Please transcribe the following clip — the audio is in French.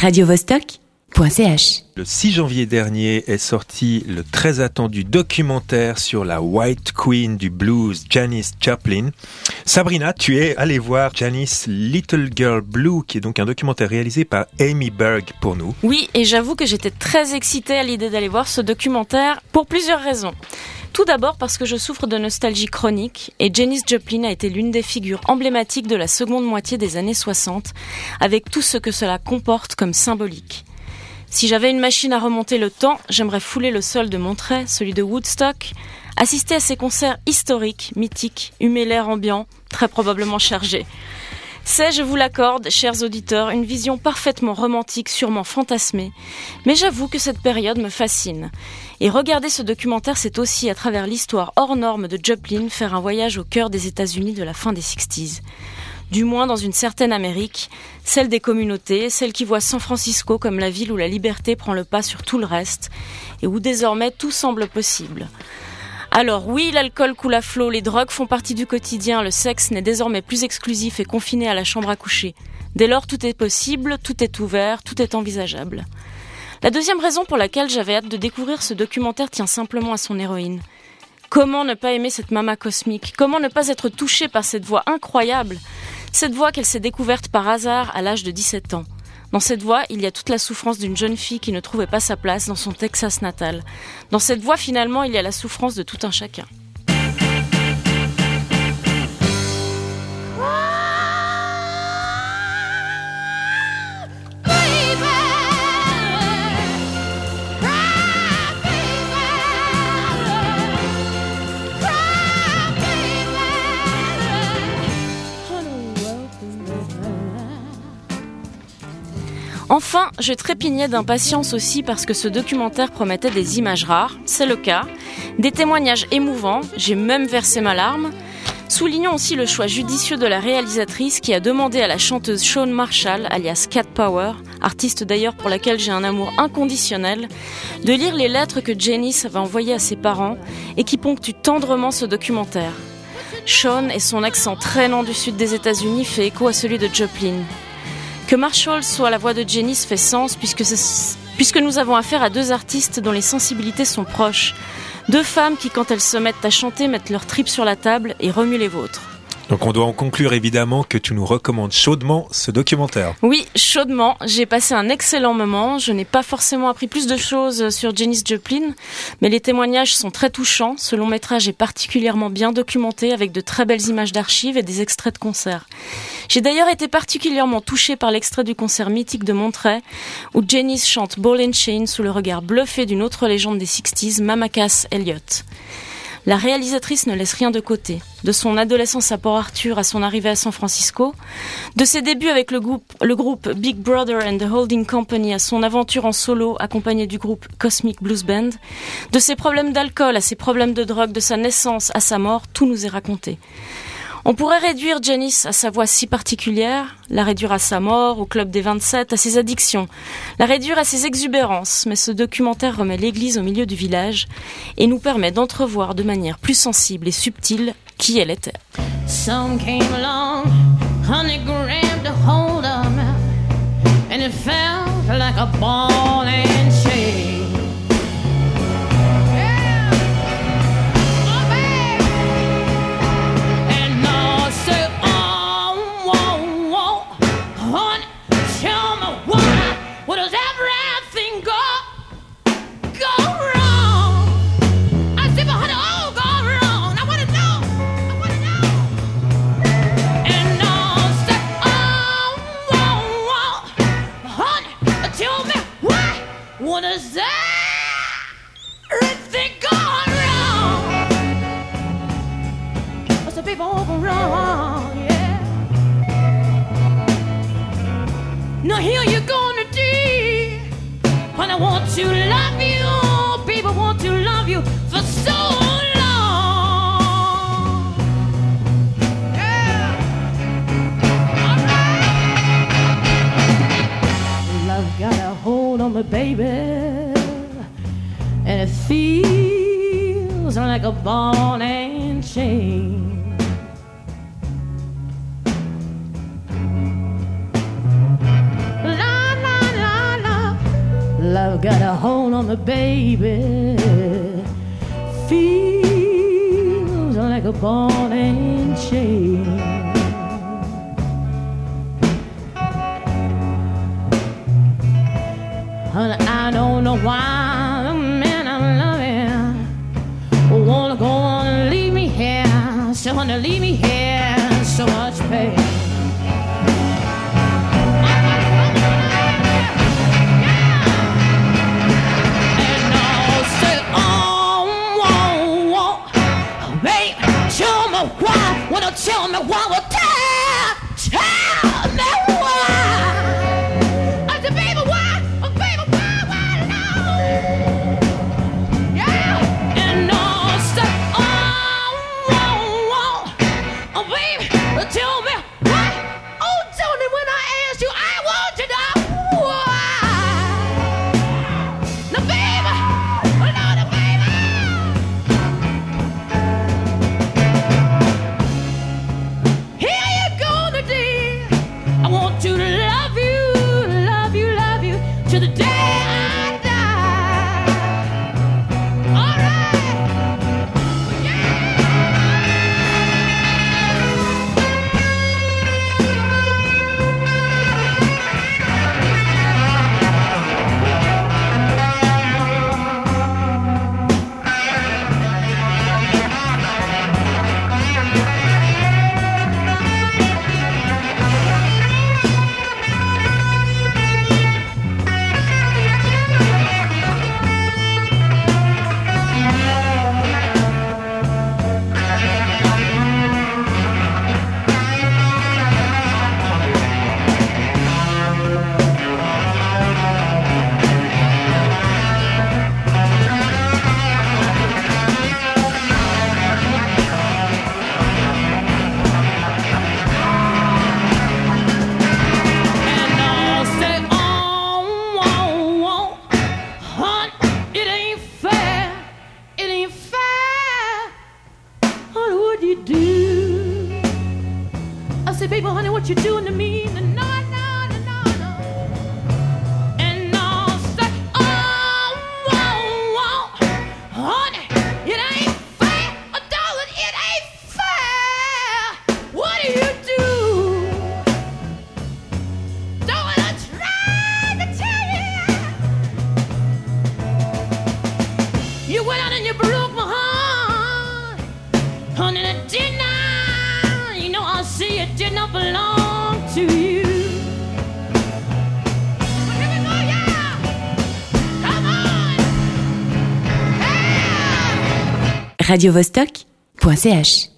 radiovostok.ch. Le 6 janvier dernier est sorti le très attendu documentaire sur la White Queen du blues, Janis Joplin. Sabrina, tu es allée voir Janis Little Girl Blue, qui est donc un documentaire réalisé par Amy Berg pour nous. Oui, et j'avoue que j'étais très excitée à l'idée d'aller voir ce documentaire pour plusieurs raisons. Tout d'abord parce que je souffre de nostalgie chronique et Janis Joplin a été l'une des figures emblématiques de la seconde moitié des années 60, avec tout ce que cela comporte comme symbolique. Si j'avais une machine à remonter le temps, j'aimerais fouler le sol de Monterey, celui de Woodstock, assister à ces concerts historiques, mythiques, humer l'air ambiant, très probablement chargé. C'est, je vous l'accorde, chers auditeurs, une vision parfaitement romantique, sûrement fantasmée, mais j'avoue que cette période me fascine. Et regarder ce documentaire, c'est aussi, à travers l'histoire hors norme de Joplin, faire un voyage au cœur des États-Unis de la fin des 60s du moins dans une certaine Amérique, celle des communautés, celle qui voit San Francisco comme la ville où la liberté prend le pas sur tout le reste, et où désormais tout semble possible. Alors oui, l'alcool coule à flot, les drogues font partie du quotidien, le sexe n'est désormais plus exclusif et confiné à la chambre à coucher. Dès lors, tout est possible, tout est ouvert, tout est envisageable. La deuxième raison pour laquelle j'avais hâte de découvrir ce documentaire tient simplement à son héroïne. Comment ne pas aimer cette mama cosmique? Comment ne pas être touché par cette voix incroyable? Cette voix qu'elle s'est découverte par hasard à l'âge de 17 ans. Dans cette voix, il y a toute la souffrance d'une jeune fille qui ne trouvait pas sa place dans son Texas natal. Dans cette voix, finalement, il y a la souffrance de tout un chacun. Enfin, je trépignais d'impatience aussi parce que ce documentaire promettait des images rares, c'est le cas, des témoignages émouvants, j'ai même versé ma larme. Soulignons aussi le choix judicieux de la réalisatrice qui a demandé à la chanteuse Shawn Marshall, alias Cat Power, artiste d'ailleurs pour laquelle j'ai un amour inconditionnel, de lire les lettres que Janice avait envoyées à ses parents et qui ponctuent tendrement ce documentaire. Shawn et son accent traînant du sud des États-Unis fait écho à celui de Joplin. Que Marshall soit la voix de Janice fait sens puisque, puisque nous avons affaire à deux artistes dont les sensibilités sont proches. Deux femmes qui, quand elles se mettent à chanter, mettent leurs tripes sur la table et remuent les vôtres. Donc on doit en conclure évidemment que tu nous recommandes chaudement ce documentaire. Oui, chaudement. J'ai passé un excellent moment. Je n'ai pas forcément appris plus de choses sur Janis Joplin, mais les témoignages sont très touchants. Ce long métrage est particulièrement bien documenté avec de très belles images d'archives et des extraits de concerts. J'ai d'ailleurs été particulièrement touchée par l'extrait du concert mythique de Monterey où Janis chante Ball and Chain sous le regard bluffé d'une autre légende des 60s, Mama Cass Elliott. La réalisatrice ne laisse rien de côté. De son adolescence à Port-Arthur à son arrivée à San Francisco, de ses débuts avec le groupe, le groupe Big Brother and the Holding Company à son aventure en solo accompagné du groupe Cosmic Blues Band, de ses problèmes d'alcool à ses problèmes de drogue, de sa naissance à sa mort, tout nous est raconté. On pourrait réduire Janice à sa voix si particulière, la réduire à sa mort, au club des 27, à ses addictions, la réduire à ses exubérances, mais ce documentaire remet l'église au milieu du village et nous permet d'entrevoir de manière plus sensible et subtile qui elle était. gonna you're gonna do. But I want to love you, People want to love you for so long. Yeah. Love got a hold on me, baby, and it feels like a ball and chain. I've got a hold on the baby. Feels like a ball and chain. And I don't know why the man I'm loving wanna go on and leave me here. So wanna leave me here. So much pain. tell me one more time. you do? I say, baby, honey, what you doing to me tonight? Radio Vostok.ch